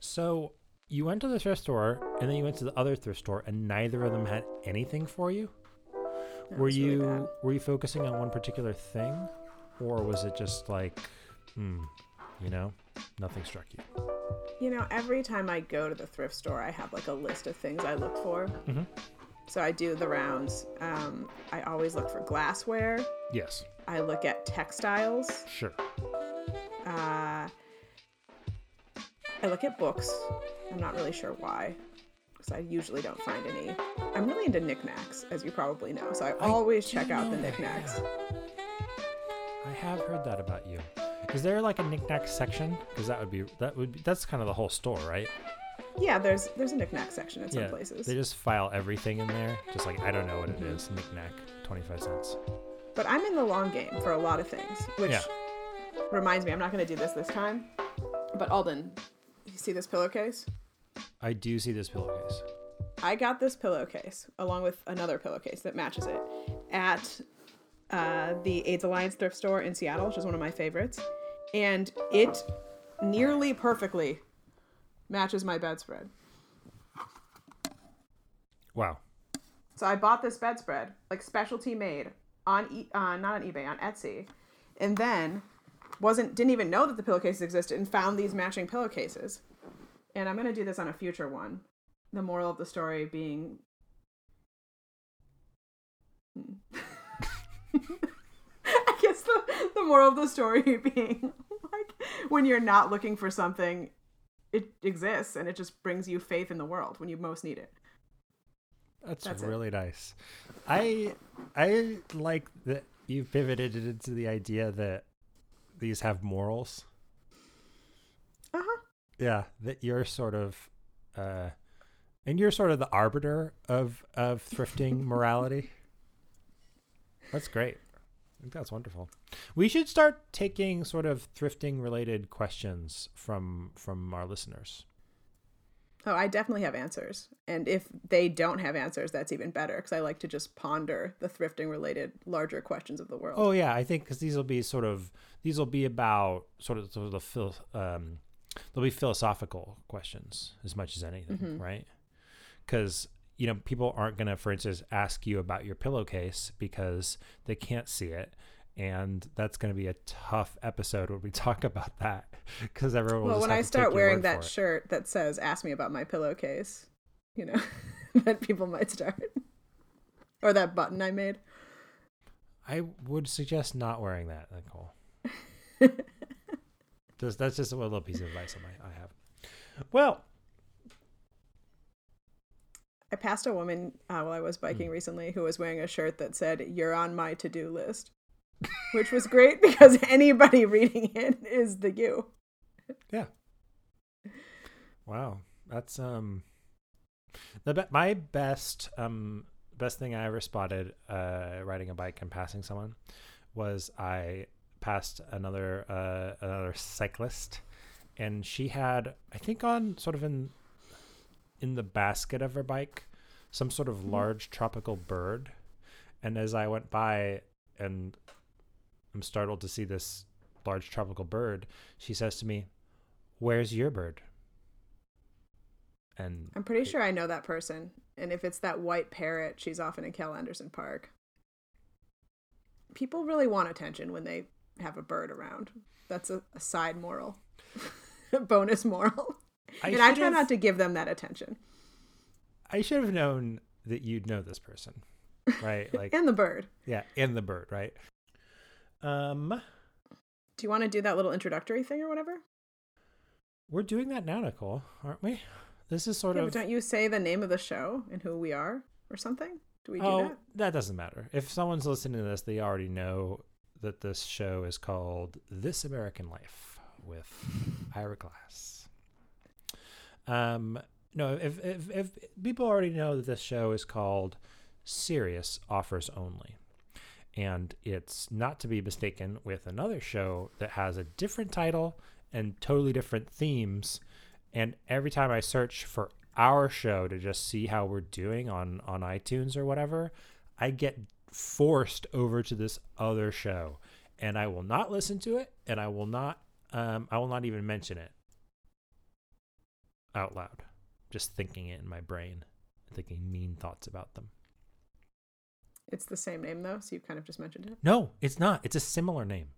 So you went to the thrift store and then you went to the other thrift store and neither of them had anything for you? That were was really you were you focusing on one particular thing or was it just like hmm, you know, nothing struck you? You know, every time I go to the thrift store, I have like a list of things I look for. Mhm. So I do the rounds. Um, I always look for glassware. Yes. I look at textiles. Sure. Uh, I look at books. I'm not really sure why, because I usually don't find any. I'm really into knickknacks, as you probably know. So I, I always check out the knickknacks. I have heard that about you. Is there like a knickknack section? Because that would be that would be that's kind of the whole store, right? Yeah, there's there's a knickknack section at some yeah. places. They just file everything in there, just like I don't know what it mm-hmm. is. Knickknack, twenty five cents. But I'm in the long game for a lot of things, which Yeah. reminds me, I'm not going to do this this time. But Alden, you see this pillowcase? I do see this pillowcase. I got this pillowcase along with another pillowcase that matches it at uh, the AIDS Alliance thrift store in Seattle, which is one of my favorites. And it nearly perfectly matches my bedspread. Wow. So I bought this bedspread, like specialty made on e- uh, not on eBay, on Etsy, and then wasn't didn't even know that the pillowcases existed and found these matching pillowcases. And I'm gonna do this on a future one. The moral of the story being. Hmm. I guess the, the moral of the story being like when you're not looking for something, it exists and it just brings you faith in the world when you most need it. That's, That's it. really nice. I I like that you pivoted it into the idea that these have morals. Uh huh. Yeah, that you're sort of uh and you're sort of the arbiter of of thrifting morality. That's great. I think that's wonderful. We should start taking sort of thrifting related questions from from our listeners. Oh, I definitely have answers. And if they don't have answers, that's even better because I like to just ponder the thrifting related larger questions of the world. Oh yeah, I think because these will be sort of these will be about sort of sort of the phil, um, they'll be philosophical questions as much as anything, right? Because you know people aren't gonna, for instance, ask you about your pillowcase because they can't see it, and that's gonna be a tough episode when we talk about that because everyone. Well, when I start wearing that it. shirt that says, ask me about my pillowcase, you know, that people might start. or that button I made. I would suggest not wearing that, Nicole. just, that's just a little piece of advice I, I have. Well, I passed a woman uh, while I was biking recently who was wearing a shirt that said, You're on my to do list, which was great because anybody reading it is the you. Yeah. Wow, that's um, the be- my best um best thing I ever spotted uh riding a bike and passing someone was I passed another uh another cyclist and she had I think on sort of in in the basket of her bike some sort of large tropical bird and as I went by and I'm startled to see this large tropical bird she says to me where's your bird and I'm pretty sure I know that person. And if it's that white parrot, she's often in Cal Anderson Park. People really want attention when they have a bird around. That's a, a side moral, a bonus moral. I and I try have- not to give them that attention. I should have known that you'd know this person, right? Like, and the bird. yeah, and the bird, right? Um, Do you want to do that little introductory thing or whatever? we're doing that now, Nicole, aren't we? This is sort Yeah, of. don't you say the name of the show and who we are or something? Do we do oh, that? that doesn't matter. If someone's listening to this, they already know that this show is called This American Life with Ira Glass. Um, no, if, if if people already know that this show is called Serious Offers Only, and it's not to be mistaken with another show that has a different title and totally different themes. And every time I search for our show to just see how we're doing on on iTunes or whatever, I get forced over to this other show, and I will not listen to it, and I will not um I will not even mention it. out loud, just thinking it in my brain, thinking mean thoughts about them. It's the same name though, so you kind of just mentioned it. No, it's not. It's a similar name.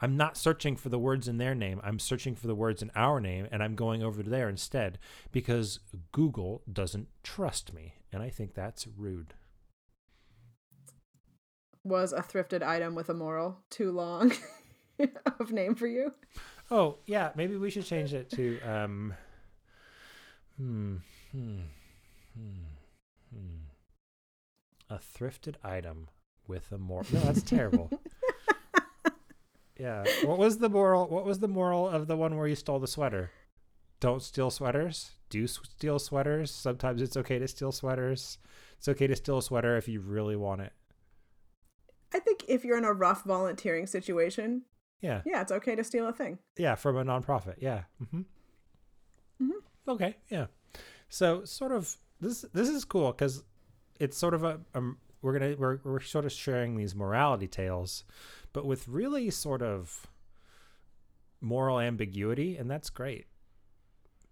I'm not searching for the words in their name. I'm searching for the words in our name, and I'm going over there instead because Google doesn't trust me. And I think that's rude. Was a thrifted item with a moral too long of name for you? Oh, yeah. Maybe we should change it to. Um, hmm, hmm, hmm. A thrifted item with a moral. No, that's terrible. Yeah. What was the moral? What was the moral of the one where you stole the sweater? Don't steal sweaters. Do s- steal sweaters. Sometimes it's okay to steal sweaters. It's okay to steal a sweater if you really want it. I think if you're in a rough volunteering situation, Yeah. yeah, it's okay to steal a thing. Yeah, from a nonprofit. Yeah. hmm Mhm. Okay. Yeah. So sort of this this is cool because it's sort of a um, we're gonna we're we're sort of sharing these morality tales, but with really sort of moral ambiguity, and that's great.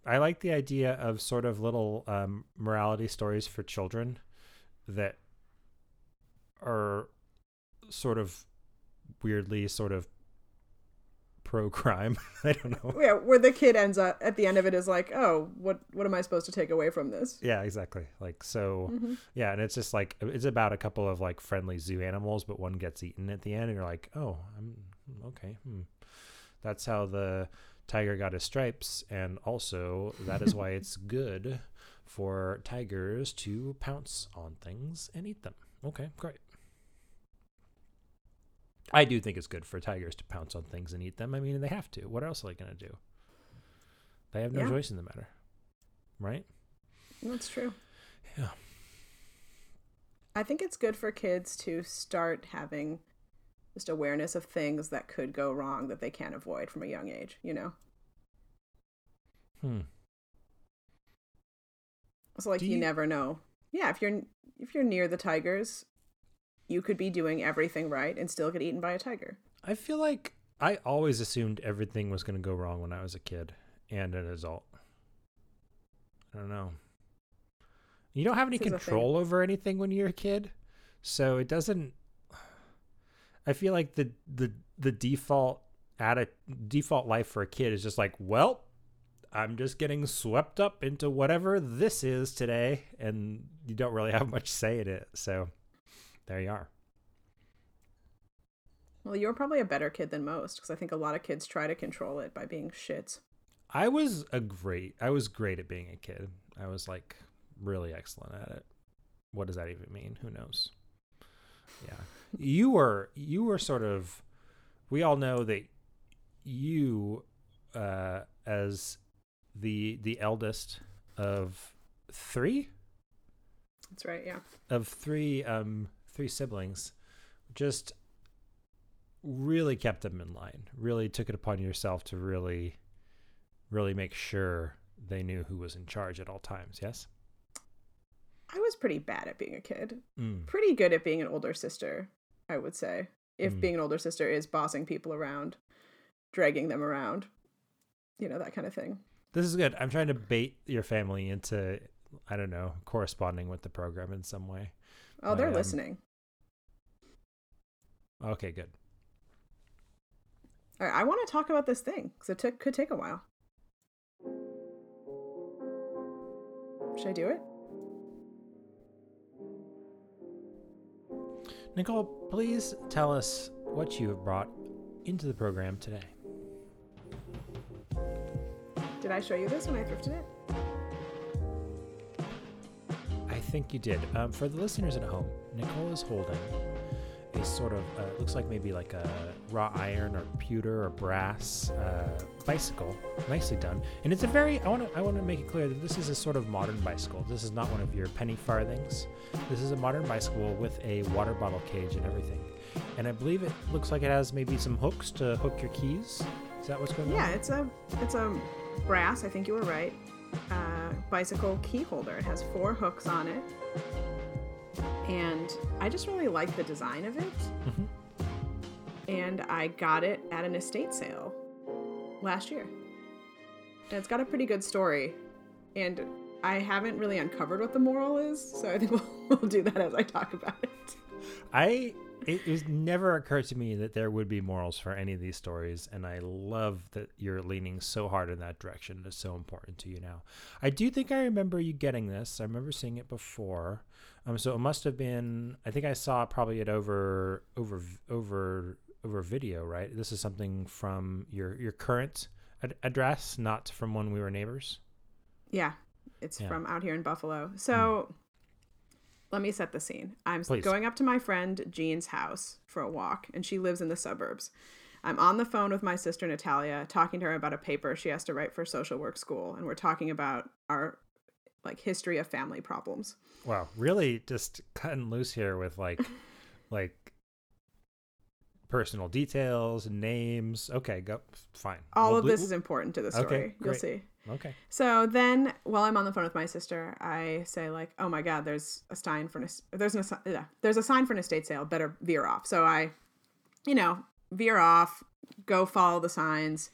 I like the idea of sort of little um, morality stories for children that are sort of weirdly sort of pro crime. I don't know. Yeah, where the kid ends up at the end of it is like, oh, what what am I supposed to take away from this? Yeah, exactly. Like so hmm yeah, and it's just like it's about a couple of like friendly zoo animals, but one gets eaten at the end and you're like, "Oh, I'm okay." Hmm. That's how the tiger got his stripes and also that is why it's good for tigers to pounce on things and eat them. Okay, great. I do think it's good for tigers to pounce on things and eat them. I mean, they have to. What else are they going to do? They have no Yeah. choice in the matter. Right? That's true. Yeah. I think it's good for kids to start having just awareness of things that could go wrong that they can't avoid from a young age, you know? Hmm. So like you, you- never know. Yeah, if you're if you're near the tigers, you could be doing everything right and still get eaten by a tiger. I feel like I always assumed everything was going to go wrong when I was a kid and an adult. I don't know. You don't have any This is a thing. control over anything when you're a kid, so it doesn't. I feel like the the the default at a default life for a kid is just like, well, I'm just getting swept up into whatever this is today, and you don't really have much say in it. So there you are. Well, you're probably a better kid than most because I think a lot of kids try to control it by being shits. I was a great I was great at being a kid. I was like really excellent at it. What does that even mean? Who knows? Yeah. You were you were sort of we all know that you uh as the the eldest of 3 That's right, yeah. of 3 um 3 siblings just really kept them in line. Really took it upon yourself to really really make sure they knew who was in charge at all times. Yes. I was pretty bad at being a kid. Mm. Pretty good at being an older sister, I would say. If Mm. being an older sister is bossing people around, dragging them around, you know, that kind of thing. This is good. I'm trying to bait your family into, I don't know, corresponding with the program in some way. Oh, they're um, listening. Okay, good. All right, I want to talk about this thing because it took, could take a while. Should I do it? Nicole, please tell us what you have brought into the program today. Did I show you this when I thrifted it? I think you did. Um, for the listeners at home, Nicole is holding a sort of uh, looks like maybe like a raw iron or pewter or brass uh, bicycle, nicely done. And it's a very I want to I want to make it clear that this is a sort of modern bicycle. This is not one of your penny farthings. This is a modern bicycle with a water bottle cage and everything. And I believe it looks like it has maybe some hooks to hook your keys. Is that what's going Yeah, on? Yeah, it's a it's a brass. I think you were right. Uh, bicycle key holder. It has four hooks on it, and I just really like the design of it. Mhm. And I got it at an estate sale last year. And it's got a pretty good story. And I haven't really uncovered what the moral is, so I think we'll, we'll do that as I talk about it. I it was never occurred to me that there would be morals for any of these stories, and I love that you're leaning so hard in that direction. It's so important to you now. I do think I remember you getting this. I remember seeing it before. Um, so it must have been. I think I saw it probably at over over over over video. Right. This is something from your your current ad- address, not from when we were neighbors. Yeah, it's Yeah. from out here in Buffalo. So let me set the scene. I'm Please. going up to my friend Jean's house for a walk, and she lives in the suburbs. I'm on the phone with my sister Natalia, talking to her about a paper she has to write for social work school, and we're talking about our like history of family problems. Wow, really just cutting loose here with like like personal details, names. Okay, go fine. All We'll of ble- this is important to the story. Okay, You'll see. Okay. So then, while I'm on the phone with my sister, I say like, "Oh my God, there's a sign for an there's an yeah, there's a sign for an estate sale. Better veer off." So I, you know, veer off, go follow the signs.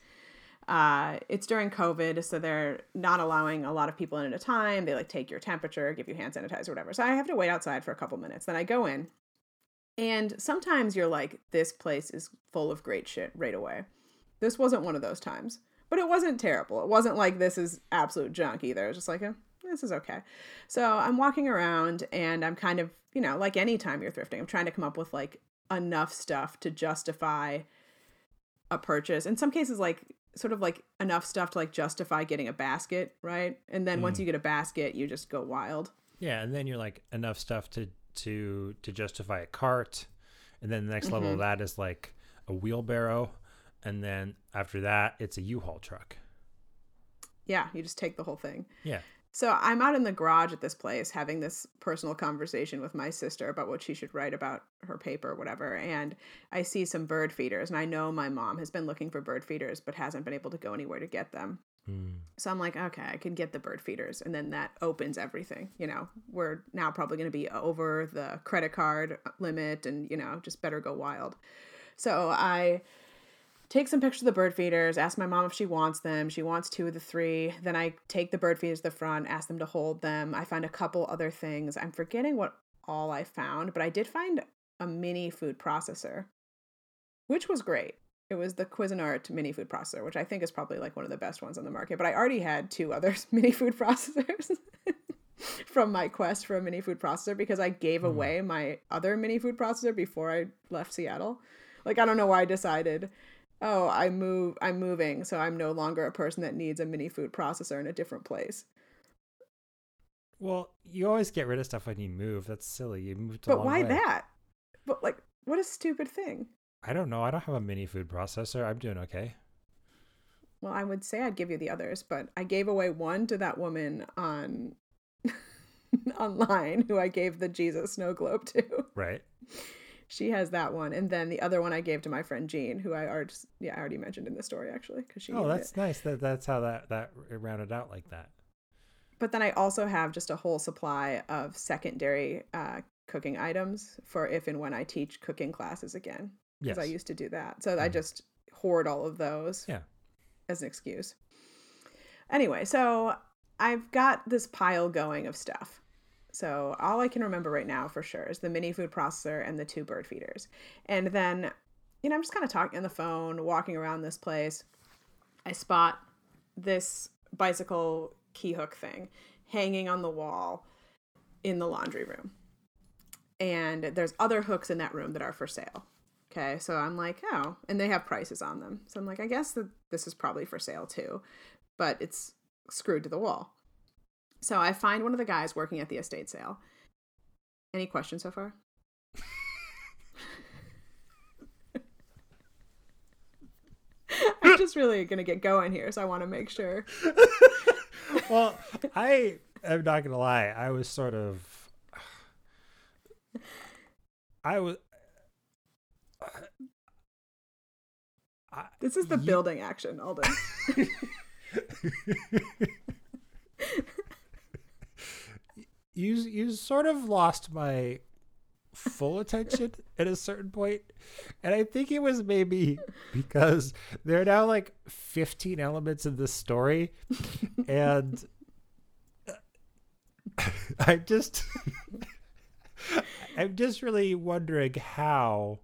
Uh, it's during COVID, so they're not allowing a lot of people in at a time. They like take your temperature, give you hand sanitizer, whatever. So I have to wait outside for a couple minutes. Then I go in, and sometimes you're like, "This place is full of great shit" right away. This wasn't one of those times but it wasn't terrible. It wasn't like this is absolute junk either. It was just like, eh, this is okay. So I'm walking around and I'm kind of, you know, like any time you're thrifting, I'm trying to come up with like enough stuff to justify a purchase. In some cases, like sort of like enough stuff to like justify getting a basket, right? And then once you get a basket, you just go wild. Yeah, and then you're like enough stuff to to to justify a cart, and then the next level Mm-hmm. of that is like a wheelbarrow, and then after that it's a U-Haul truck. Yeah, you just take the whole thing. Yeah. So I'm out in the garage at this place having this personal conversation with my sister about what she should write about her paper or whatever. And I see some bird feeders, and I know my mom has been looking for bird feeders but hasn't been able to go anywhere to get them. Mm. So I'm like, okay, I can get the bird feeders. And then that opens everything. You know, we're now probably going to be over the credit card limit and, you know, just better go wild. So I take some pictures of the bird feeders, ask my mom if she wants them. She wants two of the three. Then I take the bird feeders to the front, ask them to hold them. I find a couple other things. I'm forgetting what all I found, but I did find a mini food processor, which was great. It was the Cuisinart mini food processor, which I think is probably like one of the best ones on the market. But I already had two other mini food processors from my quest for a mini food processor because I gave mm-hmm. away my other mini food processor before I left Seattle. Like I don't know why I decided, oh, I move I'm moving, so I'm no longer a person that needs a mini food processor in a different place. Well, you always get rid of stuff when you move. That's silly. You moved a But why way. that? But like what a stupid thing. I don't know. I don't have a mini food processor. I'm doing okay. Well, I would say I'd give you the others, but I gave away one to that woman on online who I gave the Jesus snow globe to. Right. She has that one, and then the other one I gave to my friend Jean, who I already yeah I already mentioned in the story actually because she. Oh, that's it. nice. That that's how that that it rounded out like that. But then I also have just a whole supply of secondary uh, cooking items for if and when I teach cooking classes again Yes. because I used to do that. So I Mhm. just hoard all of those. Yeah. As an excuse. Anyway, so I've got this pile going of stuff. So all I can remember right now for sure is the mini food processor and the two bird feeders. And then, you know, I'm just kind of talking on the phone, walking around this place. I spot this bicycle key hook thing hanging on the wall in the laundry room. And there's other hooks in that room that are for sale. Okay, so I'm like, oh, and they have prices on them. So I'm like, I guess that this is probably for sale too, but it's screwed to the wall. So I find one of the guys working at the estate sale. Any questions so far? I'm just really gonna get going here, so I want to make sure. well, I am not gonna lie. I was sort of. I was. I, This is the You- building action, Alden. you you sort of lost my full attention at a certain point, and I think it was maybe because there are now like 15 elements in this story, and uh, I just I'm just really wondering how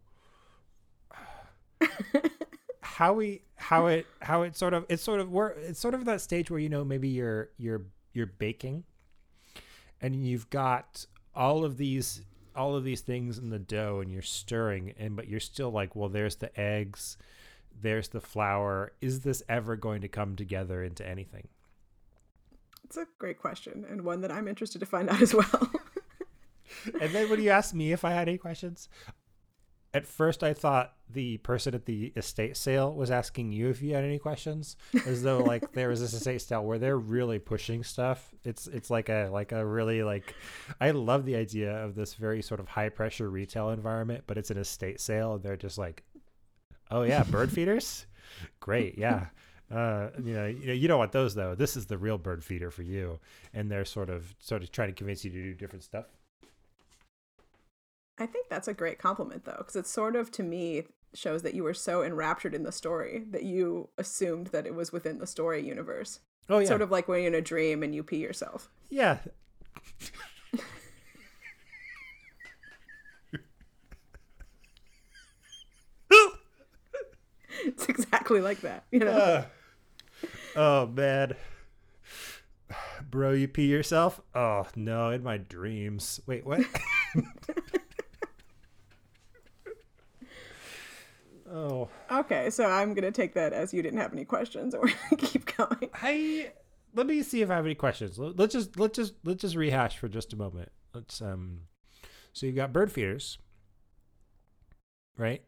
how we how it how it sort of it's sort of it's sort of that stage where you know maybe you're you're you're baking and you've got all of these all of these things in the dough and you're stirring and but you're still like well there's the eggs there's the flour is this ever going to come together into anything It's a great question and one that I'm interested to find out as well. and then when you asked me if I had any questions, at first I thought the person at the estate sale was asking you if you had any questions, as though like there was this estate sale where they're really pushing stuff. It's it's like a like a really like I love the idea of this very sort of high pressure retail environment, but it's an estate sale and they're just like, oh yeah, bird feeders, great, yeah. Uh, you know, you know, you don't want those though. This is the real bird feeder for you, and they're sort of sort of trying to convince you to do different stuff. I think that's a great compliment though, because it sort of to me shows that you were so enraptured in the story that you assumed that it was within the story universe. Oh yeah, Sort of like when you're in a dream and you pee yourself. Yeah. It's exactly like that, you know. Uh, oh man. Bro, you pee yourself? Oh no, in my dreams. Wait, what? oh. Okay, so I'm gonna take that as you didn't have any questions, and we're gonna keep going. I let me see if I have any questions. Let- Let's just let's just let's just rehash for just a moment. Let's um so you've got bird feeders. Right?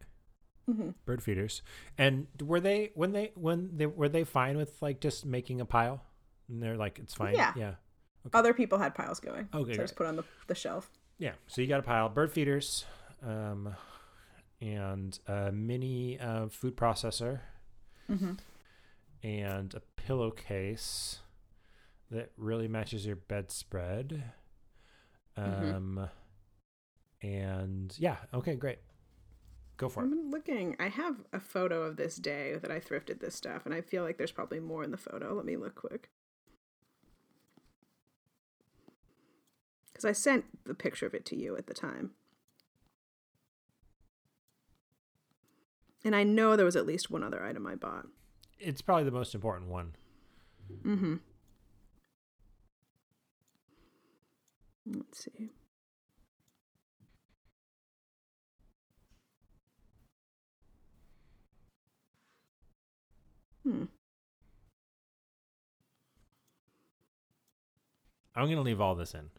hmm Bird feeders. And were they when they when they were they fine with like just making a pile? And they're like it's fine. Yeah. Yeah. Other people had piles going. Okay, so just put on the, the shelf. Yeah. So you got a pile bird feeders, um, and a mini uh, food processor, Mm-hmm. and a pillowcase that really matches your bedspread. Mhm. Um, and yeah. Okay. Great. Go for it. I'm looking. I have a photo of this day that I thrifted this stuff, and I feel like there's probably more in the photo. Let me look quick. Because I sent the picture of it to you at the time. And I know there was at least one other item I bought. It's probably the most important one. Mm-hmm. Let's see. Hmm. I'm gonna leave all this in.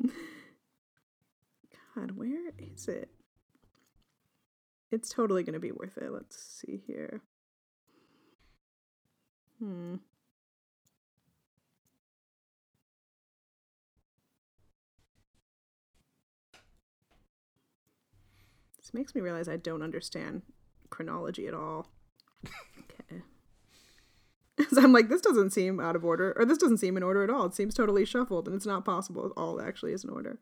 God, where is it? It's totally going to be worth it. Let's see here. Hmm. This makes me realize I don't understand chronology at all. Okay. So I'm like, this doesn't seem out of order, or this doesn't seem in order at all. It seems totally shuffled, and it's not possible. It all actually is in order.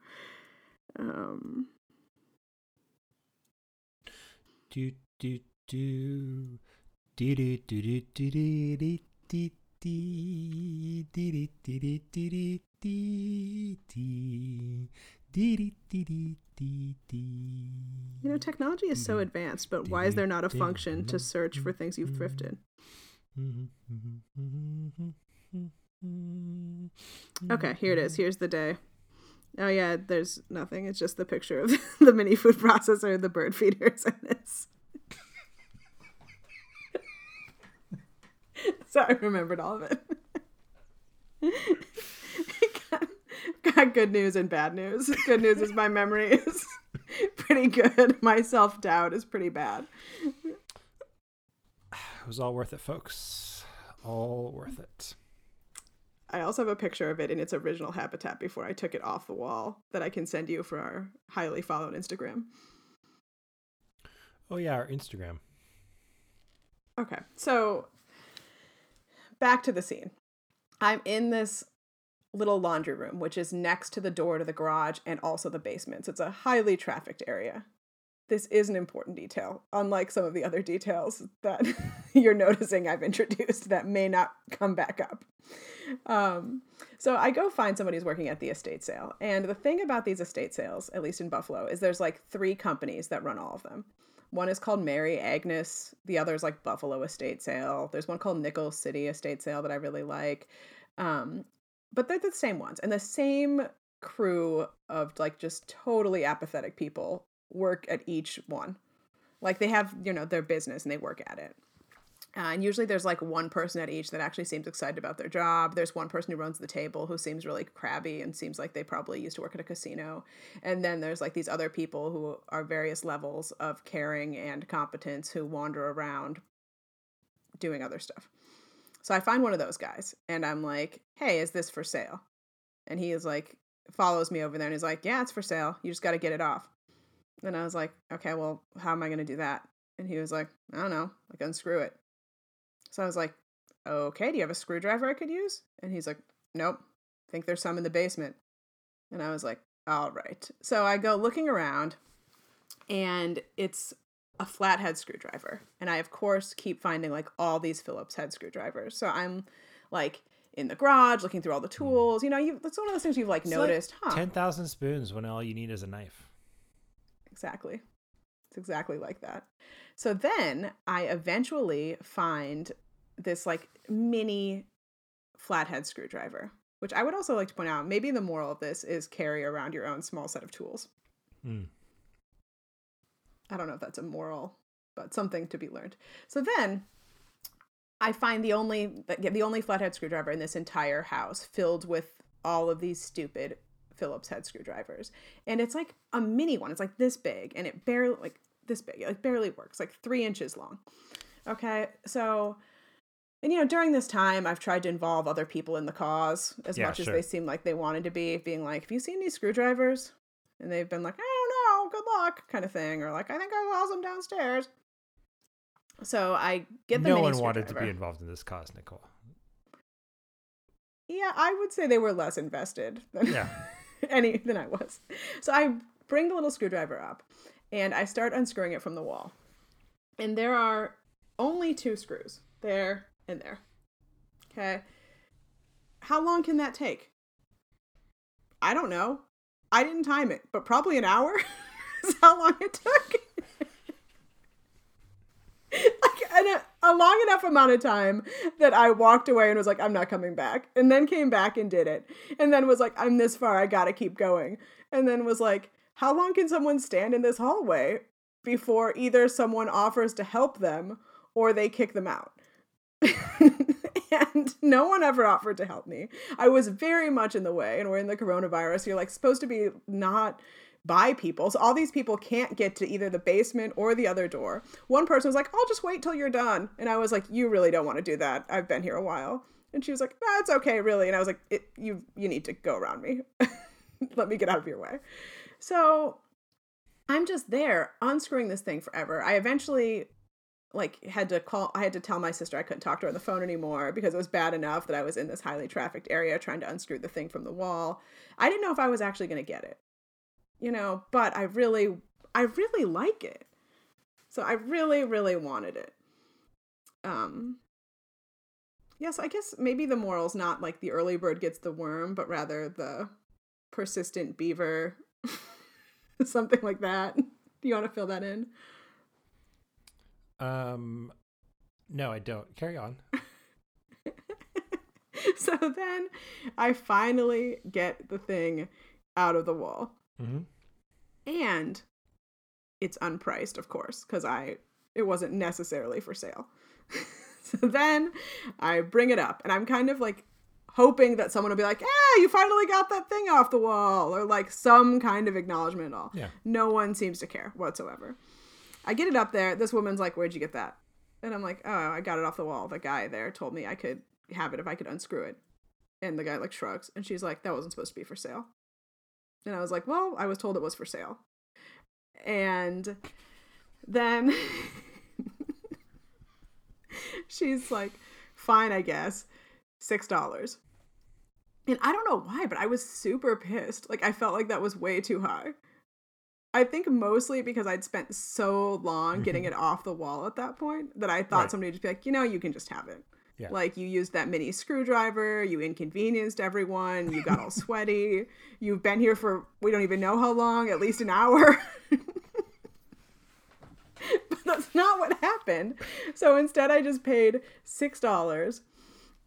Um, Do do do do do do do do do do do do do do do do do do do dee You know, technology is so advanced, but why is there not a function to search for things you've thrifted? Okay, here it is. Here's the day. Oh yeah, there's nothing. It's just the picture of the mini food processor, the bird feeders, and this. so I remembered all of it. got, got good news and bad news. Good news is my memory is pretty good. My self doubt is pretty bad. It was all worth it, folks. All worth it. I also have a picture of it in its original habitat before I took it off the wall that I can send you for our highly followed Instagram. Oh yeah, our Instagram. Okay, so back to the scene. I'm in this little laundry room, which is next to the door to the garage and also the basement. So it's a highly trafficked area. This is an important detail, unlike some of the other details that you're noticing I've introduced that may not come back up. Um, so I go find somebody who's working at the estate sale. And the thing about these estate sales, at least in Buffalo, is there's like three companies that run all of them. One is called Mary Agnes. The other is like Buffalo Estate Sale. There's one called Nickel City Estate Sale that I really like. Um, but they're the same ones. And the same crew of like just totally apathetic people work at each one. Like they have, you know, their business and they work at it. Uh, and usually there's like one person at each that actually seems excited about their job. There's one person who runs the table who seems really crabby and seems like they probably used to work at a casino. And then there's like these other people who are various levels of caring and competence who wander around doing other stuff. So I find one of those guys and I'm like, hey, is this for sale? And he is like, follows me over there and he's like, yeah, it's for sale. You just got to get it off. And I was like, okay, well, how am I going to do that? And he was like, I don't know, like unscrew it. So I was like, okay, do you have a screwdriver I could use? And he's like, nope, think there's some in the basement. And I was like, all right. So I go looking around and it's a flathead screwdriver. And I, of course, keep finding like all these Phillips head screwdrivers. So I'm like in the garage looking through all the hmm. tools. You know, you, that's one of those things you've like It's noticed, like huh? 10,000 spoons when all you need is a knife. Exactly. It's exactly like that. So then I eventually find this like mini flathead screwdriver, which I would also like to point out. Maybe the moral of this is carry around your own small set of tools. Mm. I don't know if that's a moral, but something to be learned. So then I find the only the only flathead screwdriver in this entire house filled with all of these stupid Phillips head screwdrivers. And it's like a mini one. It's like this big and it barely like this big. It like barely works, like three inches long. Okay. So and you know, during this time I've tried to involve other people in the cause as Yeah, much sure. as they seem like they wanted to be, being like, Have you seen these screwdrivers? And they've been like, I don't know, good luck, kind of thing, or like, I think I lost them downstairs. So I get the no one wanted to be involved in this cause, Nicole. Yeah, I would say they were less invested than Yeah. any than I was. So I bring the little screwdriver up and I start unscrewing it from the wall. And there are only two screws, there and there. Okay. How long can that take? I don't know. I didn't time it, but probably an hour is how long it took. like and a, long enough amount of time that I walked away and was like, I'm not coming back. And then came back and did it. And then was like, I'm this far, I gotta keep going. And then was like, how long can someone stand in this hallway before either someone offers to help them or they kick them out? and no one ever offered to help me. I was very much in the way, and we're in the coronavirus. You're like supposed to be not by people. So all these people can't get to either the basement or the other door. One person was like, I'll just wait till you're done. And I was like, You really don't want to do that. I've been here a while. And she was like, Nah, it's okay, really. And I was like, you you need to go around me. Let me get out of your way. So I'm just there unscrewing this thing forever. I eventually like had to call I had to tell my sister I couldn't talk to her on the phone anymore because it was bad enough that I was in this highly trafficked area trying to unscrew the thing from the wall. I didn't know if I was actually going to get it. You know, but I really I really like it. So I really really wanted it. Um Yes, I guess maybe the moral's not like the early bird gets the worm, but rather the persistent beaver something like that. Do you want to fill that in? Um, no, I don't. Carry on. so then I finally get the thing out of the wall. Hmm And it's unpriced, of course, because I it wasn't necessarily for sale. so then I bring it up and I'm kind of like hoping that someone will be like, Yeah, you finally got that thing off the wall, or like some kind of acknowledgement at all. Yeah. No one seems to care whatsoever. I get it up there. This woman's like, Where'd you get that? And I'm like, Oh, I got it off the wall. The guy there told me I could have it if I could unscrew it. And the guy like shrugs and she's like, That wasn't supposed to be for sale. And I was like, Well, I was told it was for sale. And then she's like, Fine, I guess. Six dollars. And I don't know why, but I was super pissed. Like I felt like that was way too high. I think mostly because I'd spent so long getting mm-hmm. it off the wall at that point that I thought Right. somebody would just be like, you know, you can just have it. Yeah. Like you used that mini screwdriver, you inconvenienced everyone, you got all sweaty, you've been here for we don't even know how long, at least an hour. but that's not what happened. So instead I just paid six dollars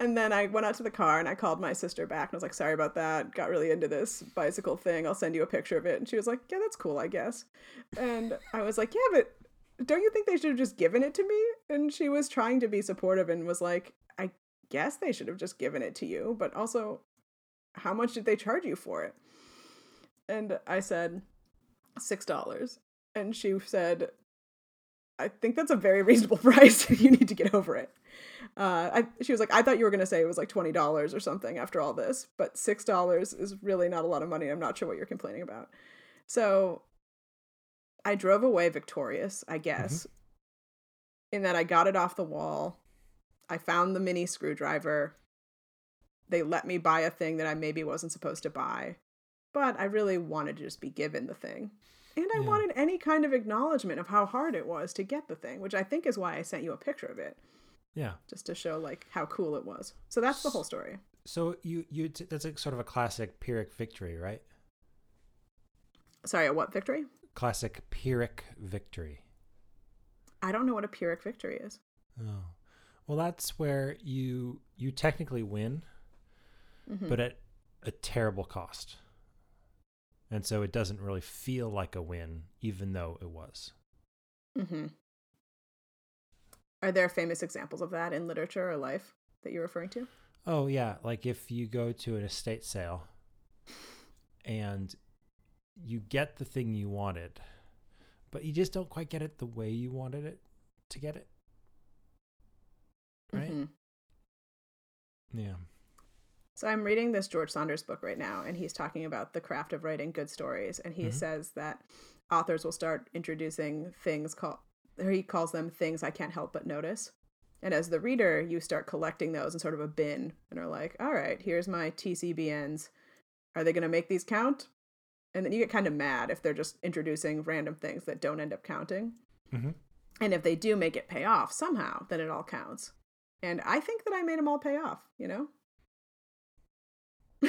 and then I went out to the car and I called my sister back and I was like, sorry about that. Got really into this bicycle thing. I'll send you a picture of it. And she was like, yeah, that's cool, I guess. And I was like, yeah, but don't you think they should have just given it to me? And she was trying to be supportive and was like, guess they should have just given it to you. But also, how much did they charge you for it? And I said, $6. And she said, I think that's a very reasonable price. you need to get over it. Uh, I, she was like, I thought you were going to say it was like $20 or something after all this, but $6 is really not a lot of money. I'm not sure what you're complaining about. So I drove away victorious, I guess, in that I got it off the wall. I found the mini screwdriver. They let me buy a thing that I maybe wasn't supposed to buy, but I really wanted to just be given the thing. And I Yeah. wanted any kind of acknowledgement of how hard it was to get the thing, which I think is why I sent you a picture of it Yeah. just to show like how cool it was. So that's the whole story. So you you t- that's a sort of a classic Pyrrhic victory, right? Sorry, a what victory? Classic Pyrrhic victory. I don't know what a Pyrrhic victory is. Oh. Well, that's where you you technically win, Mhm. but at a terrible cost. And so it doesn't really feel like a win even though it was. Mm-hmm. Are there famous examples of that in literature or life that you're referring to? Oh yeah, like if you go to an estate sale and you get the thing you wanted, but you just don't quite get it the way you wanted it to get it. Right? Mhm. Yeah. So I'm reading this George Saunders book right now, and he's talking about the craft of writing good stories, and he Mhm. says that authors will start introducing things called, he calls them things I can't help but notice. And as the reader, you start collecting those in sort of a bin, and are like, all right, here's my TCBNs. Are they going to make these count? And then you get kind of mad if they're just introducing random things that don't end up counting. Mhm. And if they do make it pay off somehow, then it all counts. And I think that I made them all pay off, you know?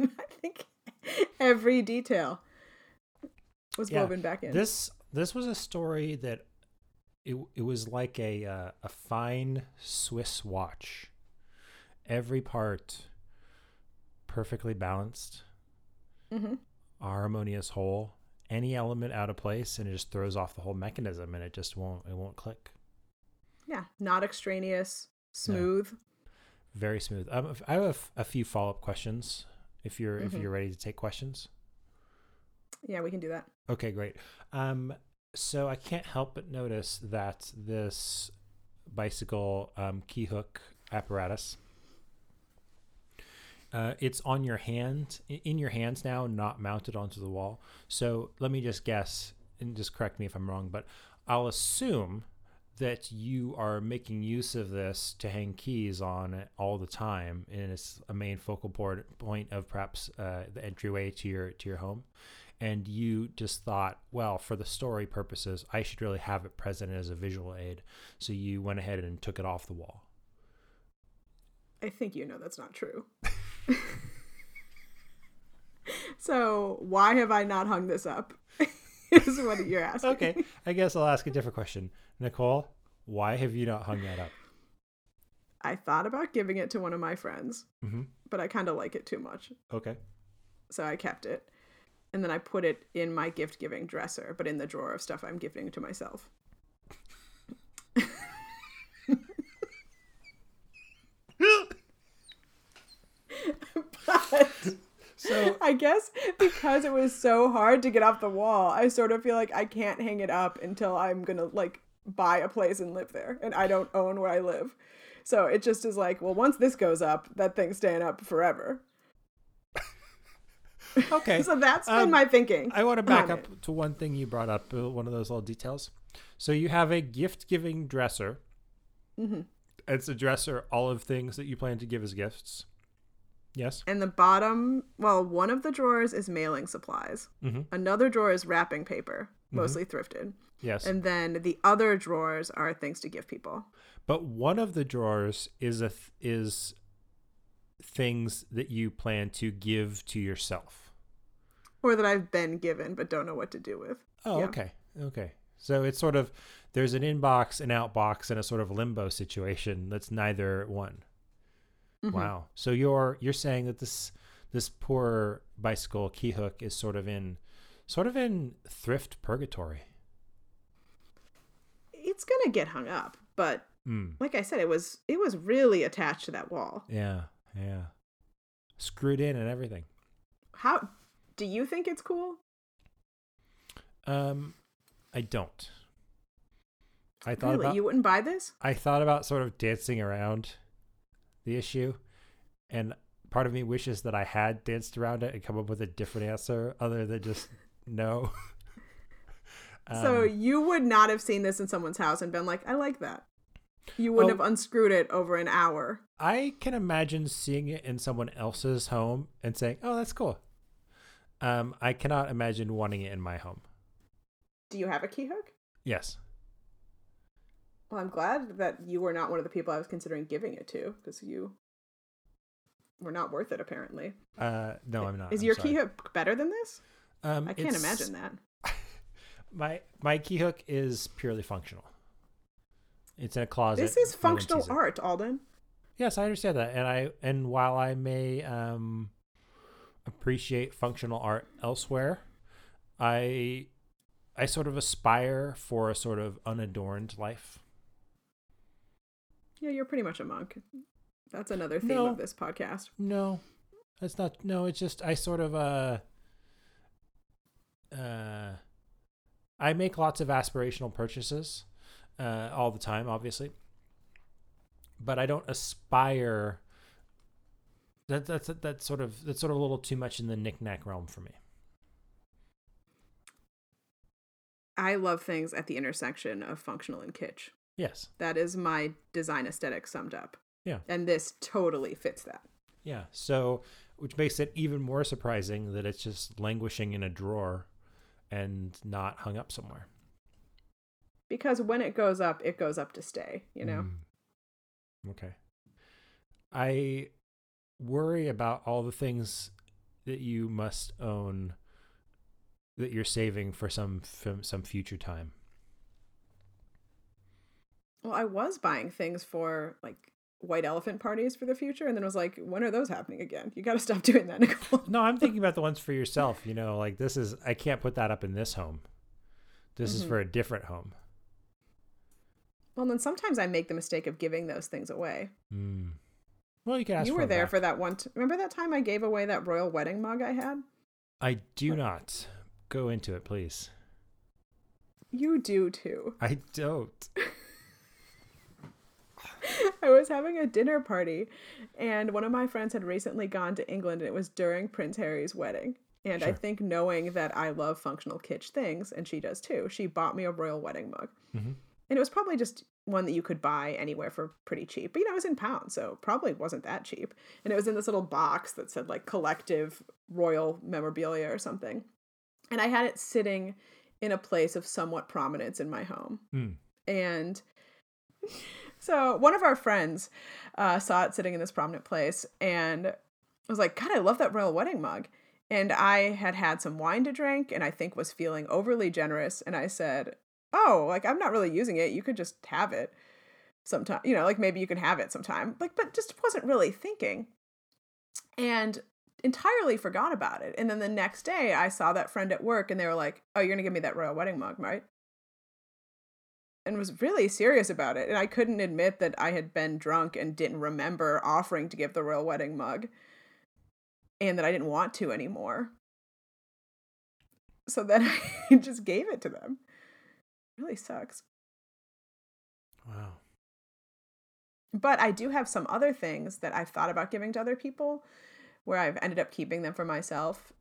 I think every detail was Yeah, woven back in. This this was a story that it it was like a uh, a fine Swiss watch. Every part perfectly balanced, hmm harmonious whole. Any element out of place and it just throws off the whole mechanism and it just won't it won't click. Yeah, not extraneous, smooth. Very smooth. Um, I have a few follow up questions. If you're if Mhm. you're ready to take questions. Yeah, we can do that. Okay, great. Um, so I can't help but notice that this bicycle um, key hook apparatus, uh, it's on your hand, in your hands now, not mounted onto the wall. So let me just guess, and just correct me if I'm wrong, but I'll assume that you are making use of this to hang keys on all the time, and it's a main focal point of perhaps uh, the entryway to your to your home and you just thought, well, for the story purposes, I should really have it present as a visual aid. So you went ahead and took it off the wall. I think you know that's not true. so, why have I not hung this up? is what you're asking. Okay, I guess I'll ask a different question. Nicole, why have you not hung that up? I thought about giving it to one of my friends, Mm-hmm. but I kind of like it too much. Okay. So I kept it. And then I put it in my gift giving dresser, but in the drawer of stuff I'm gifting to myself. but So I guess because it was so hard to get off the wall, I sort of feel like I can't hang it up until I'm gonna like buy a place and live there, and I don't own where I live. So it just is like, well, once this goes up, that thing's staying up forever. okay, So that's been Um, my thinking. I want to back up it. to one thing you brought up, uh, one of those little details. So you have a gift-giving dresser. hmm It's a dresser, all of things that you plan to give as gifts. Yes. And the bottom, well, one of the drawers is mailing supplies. Mm-hmm. Another drawer is wrapping paper, mostly thrifted. Yes. And then the other drawers are things to give people. but one of the drawers is a th- is things that you plan to give to yourself. Or that I've been given but don't know what to do with. Oh, Yeah. okay. Okay. So it's sort of there's an inbox, an outbox, and a sort of limbo situation that's neither one. Mhm. Wow. So you're you're saying that this this poor bicycle key hook is sort of in sort of in thrift purgatory. It's gonna get hung up, but Mm. like I said, it was it was really attached to that wall. Yeah. Yeah. Screwed in and everything. How do you think it's cool? Um I don't. I thought Really? about You wouldn't buy this? I thought about sort of dancing around the issue, and part of me wishes that I had danced around it and come up with a different answer other than just no. so Um, you would not have seen this in someone's house and been like, I like that. You wouldn't Oh. have unscrewed it over an hour. I can imagine seeing it in someone else's home and saying, "Oh, that's cool." Um, I cannot imagine wanting it in my home. Do you have a key hook? Yes. Well, I'm glad that you were not one of the people I was considering giving it to because you were not worth it, apparently. Uh, no, I'm not. Is I'm your sorry. key hook better than this? Um, I can't imagine that. My my key hook is purely functional. It's in a closet. This is functional art, Alden. Yes, I understand that, and I and while I may um, appreciate functional art elsewhere, I I sort of aspire for a sort of unadorned life. Yeah, you're pretty much a monk. That's another theme No. of this podcast. No, that's not. No, it's just I sort of uh uh I make lots of aspirational purchases uh, all the time, obviously, but I don't aspire. That that's that's sort of that's sort of a little too much in the knickknack realm for me. I love things at the intersection of functional and kitsch. Yes. That is my design aesthetic summed up. Yeah. And this totally fits that. Yeah. So, which makes it even more surprising that it's just languishing in a drawer and not hung up somewhere. Because when it goes up, it goes up to stay, you know? Mm. Okay. I worry about all the things that you must own that you're saving for some f- some future time. Well, I was buying things for like white elephant parties for the future, and then was like, when are those happening again? You got to stop doing that, Nicole. No, I'm thinking about the ones for yourself. You know, like this is I can't put that up in this home. This is Mhm. for a different home. well, then sometimes I make the mistake of giving those things away. Mm. Well, you can ask. you were there back. for that one. T- Remember that time I gave away that royal wedding mug I had? I do not go into it, please. You do too. I don't. I was having a dinner party, and one of my friends had recently gone to England, and it was during Prince Harry's wedding. And I think knowing that I love functional kitsch things, and she does too, she bought me a royal wedding mug. Mhm. And it was probably just one that you could buy anywhere for pretty cheap. But you know, it was in pounds, so probably wasn't that cheap. And it was in this little box that said like collective royal memorabilia or something. And I had it sitting in a place of somewhat prominence in my home. Mm. And so one of our friends uh, saw it sitting in this prominent place and was like, God, I love that royal wedding mug. And I had had some wine to drink and I think was feeling overly generous. And I said, Oh, like I'm not really using it. You could just have it sometime. You know, like maybe you can have it sometime. Like, but just wasn't really thinking. And entirely forgot about it. And then the next day I saw that friend at work and they were like, Oh, you're to give me that royal wedding mug, right? And was really serious about it. And I couldn't admit that I had been drunk and didn't remember offering to give the royal wedding mug and that I didn't want to anymore. So then I just gave it to them. really sucks. Wow. But I do have some other things that I've thought about giving to other people where I've ended up keeping them for myself.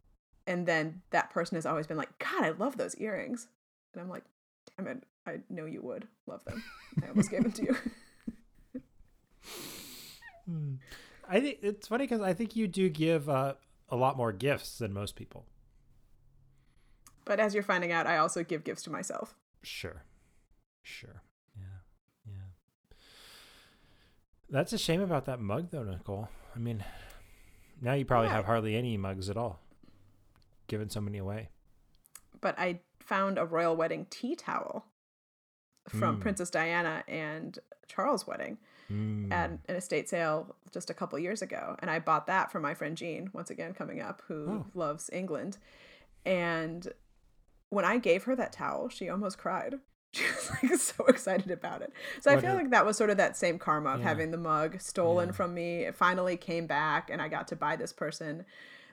And then that person has always been like, God, I love those earrings. And I'm like, damn it, I know you would love them. I almost gave them to you. Hmm. I think it's funny because I think you do give uh, a lot more gifts than most people. But as you're finding out, I also give gifts to myself. Sure. Sure. Yeah. Yeah. That's a shame about that mug, though, Nicole. I mean, now you probably Yeah. have hardly any mugs at all, giving so many away. But I found a royal wedding tea towel from Mm. Princess Diana and Charles' wedding Mm. at an estate sale just a couple years ago. And I bought that for my friend Jean, once again coming up, who Oh. loves England. And when I gave her that towel, she almost cried. She was like so excited about it. So I feel a- like that was sort of that same karma of Yeah. having the mug stolen Yeah. from me. It finally came back and I got to buy this person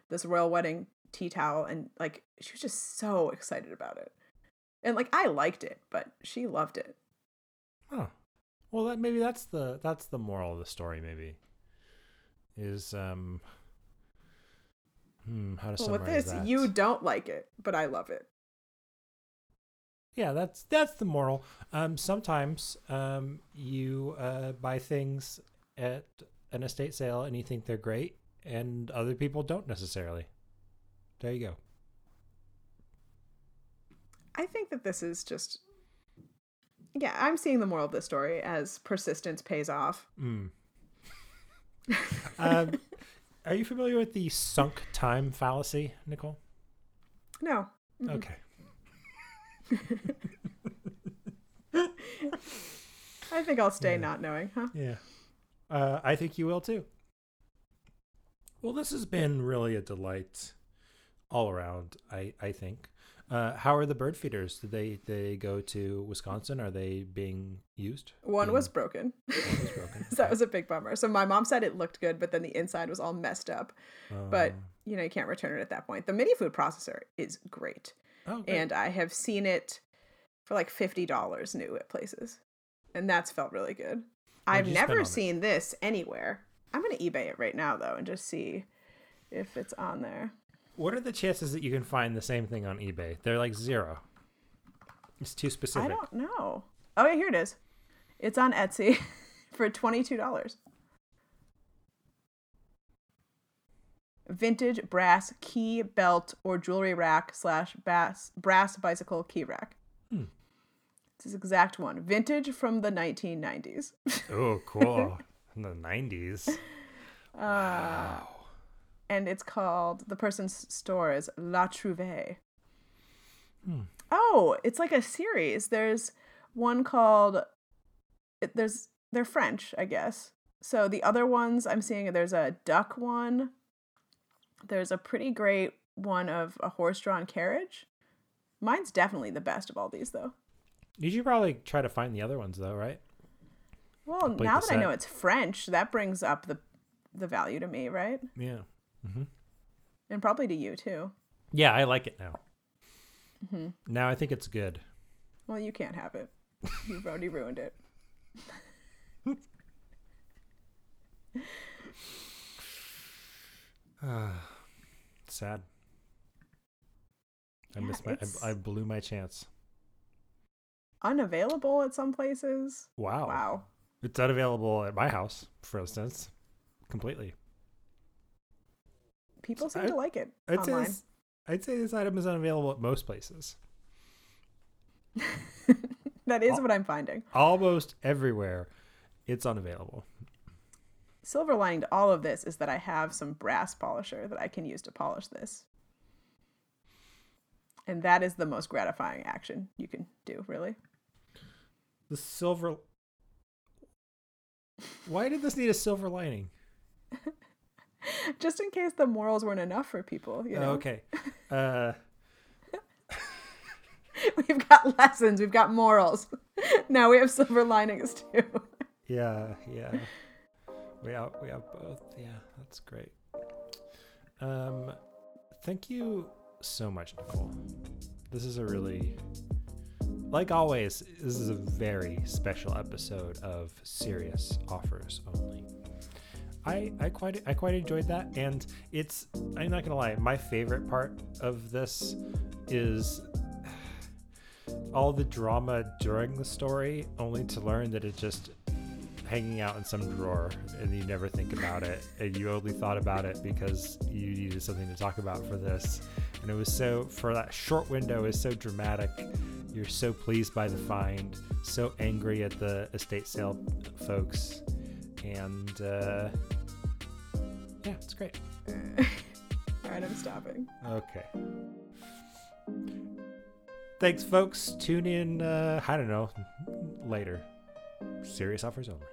this royal wedding tea towel and like she was just so excited about it. And like I liked it, but she loved it. Oh, well, that maybe that's the that's the moral of the story. Maybe is um, hmm, how to Well, with summarize this, that? you don't like it, but I love it. yeah, that's that's the moral. Um, sometimes um, you uh, buy things at an estate sale and you think they're great, and other people don't necessarily. There you go. I think that this is just yeah, I'm seeing the moral of this story as persistence pays off. Mm. um, are you familiar with the sunk time fallacy, Nicole? No. Okay. I think I'll stay Yeah. not knowing, huh? Yeah. Uh, I think you will too. Well, this has been really a delight all around, I, I think. Uh, how are the bird feeders? Did they they go to Wisconsin? Are they being used? One Being- was broken. One was broken. so that was a big bummer. So my mom said it looked good, but then the inside was all messed up. But, Um, you know, you can't return it at that point. The mini food processor is great. oh, great. And I have seen it for like $50 new at places. And that's felt really good. I've you spend on never it? seen this anywhere. I'm going to eBay it right now, though, and just see if it's on there. What are the chances that you can find the same thing on eBay? They're like zero. It's too specific. I don't know. Oh, yeah, here it is. It's on Etsy for $22. Vintage brass key belt or jewelry rack slash bass, brass bicycle key rack. Hmm. This is exact one. Vintage from the 1990s. Oh, cool. In the nineties. Uh, and it's called the person's store is La Trouve. Hmm. Oh, it's like a series. There's one called it, there's they're French, I guess. So the other ones I'm seeing there's a duck one. There's a pretty great one of a horse-drawn carriage. Mine's definitely the best of all these though. You should probably try to find the other ones though, right? Well, Complete now that I know it's French, that brings up the the value to me, right? Yeah. Hmm And probably to you too. Yeah, I like it now. hmm Now I think it's good. Well, you can't have it. You've already ruined it. Sad. I Yeah, missed my. I, I blew my chance. Unavailable at some places. Wow. Wow. It's unavailable at my house, for instance, completely. People seem I- to like it I'd say, this, I'd say this item is unavailable at most places. that is Al- what I'm finding. Almost everywhere, it's unavailable. Silver lining to all of this is that I have some brass polisher that I can use to polish this. And that is the most gratifying action you can do, really. The silver. Why did this need a silver lining? Just in case the morals weren't enough for people, you Oh, know. okay. Uh, We've got lessons, we've got morals. now we have silver linings too. yeah, yeah. We have we have both. Yeah, that's great. Um, thank you so much, Nicole. This is a really, like always, this is a very special episode of Serious Offers Only. I, I quite I quite enjoyed that, and it's I'm not gonna lie, my favorite part of this is all the drama during the story, only to learn that it just hanging out in some drawer and you never think about it and you only thought about it because you needed something to talk about for this. And it was so for that short window is so dramatic. You're so pleased by the find so angry at the estate sale folks and uh, yeah it's great. All right, I'm stopping. okay. Thanks folks. Tune in uh, i don't know later. Serious offers only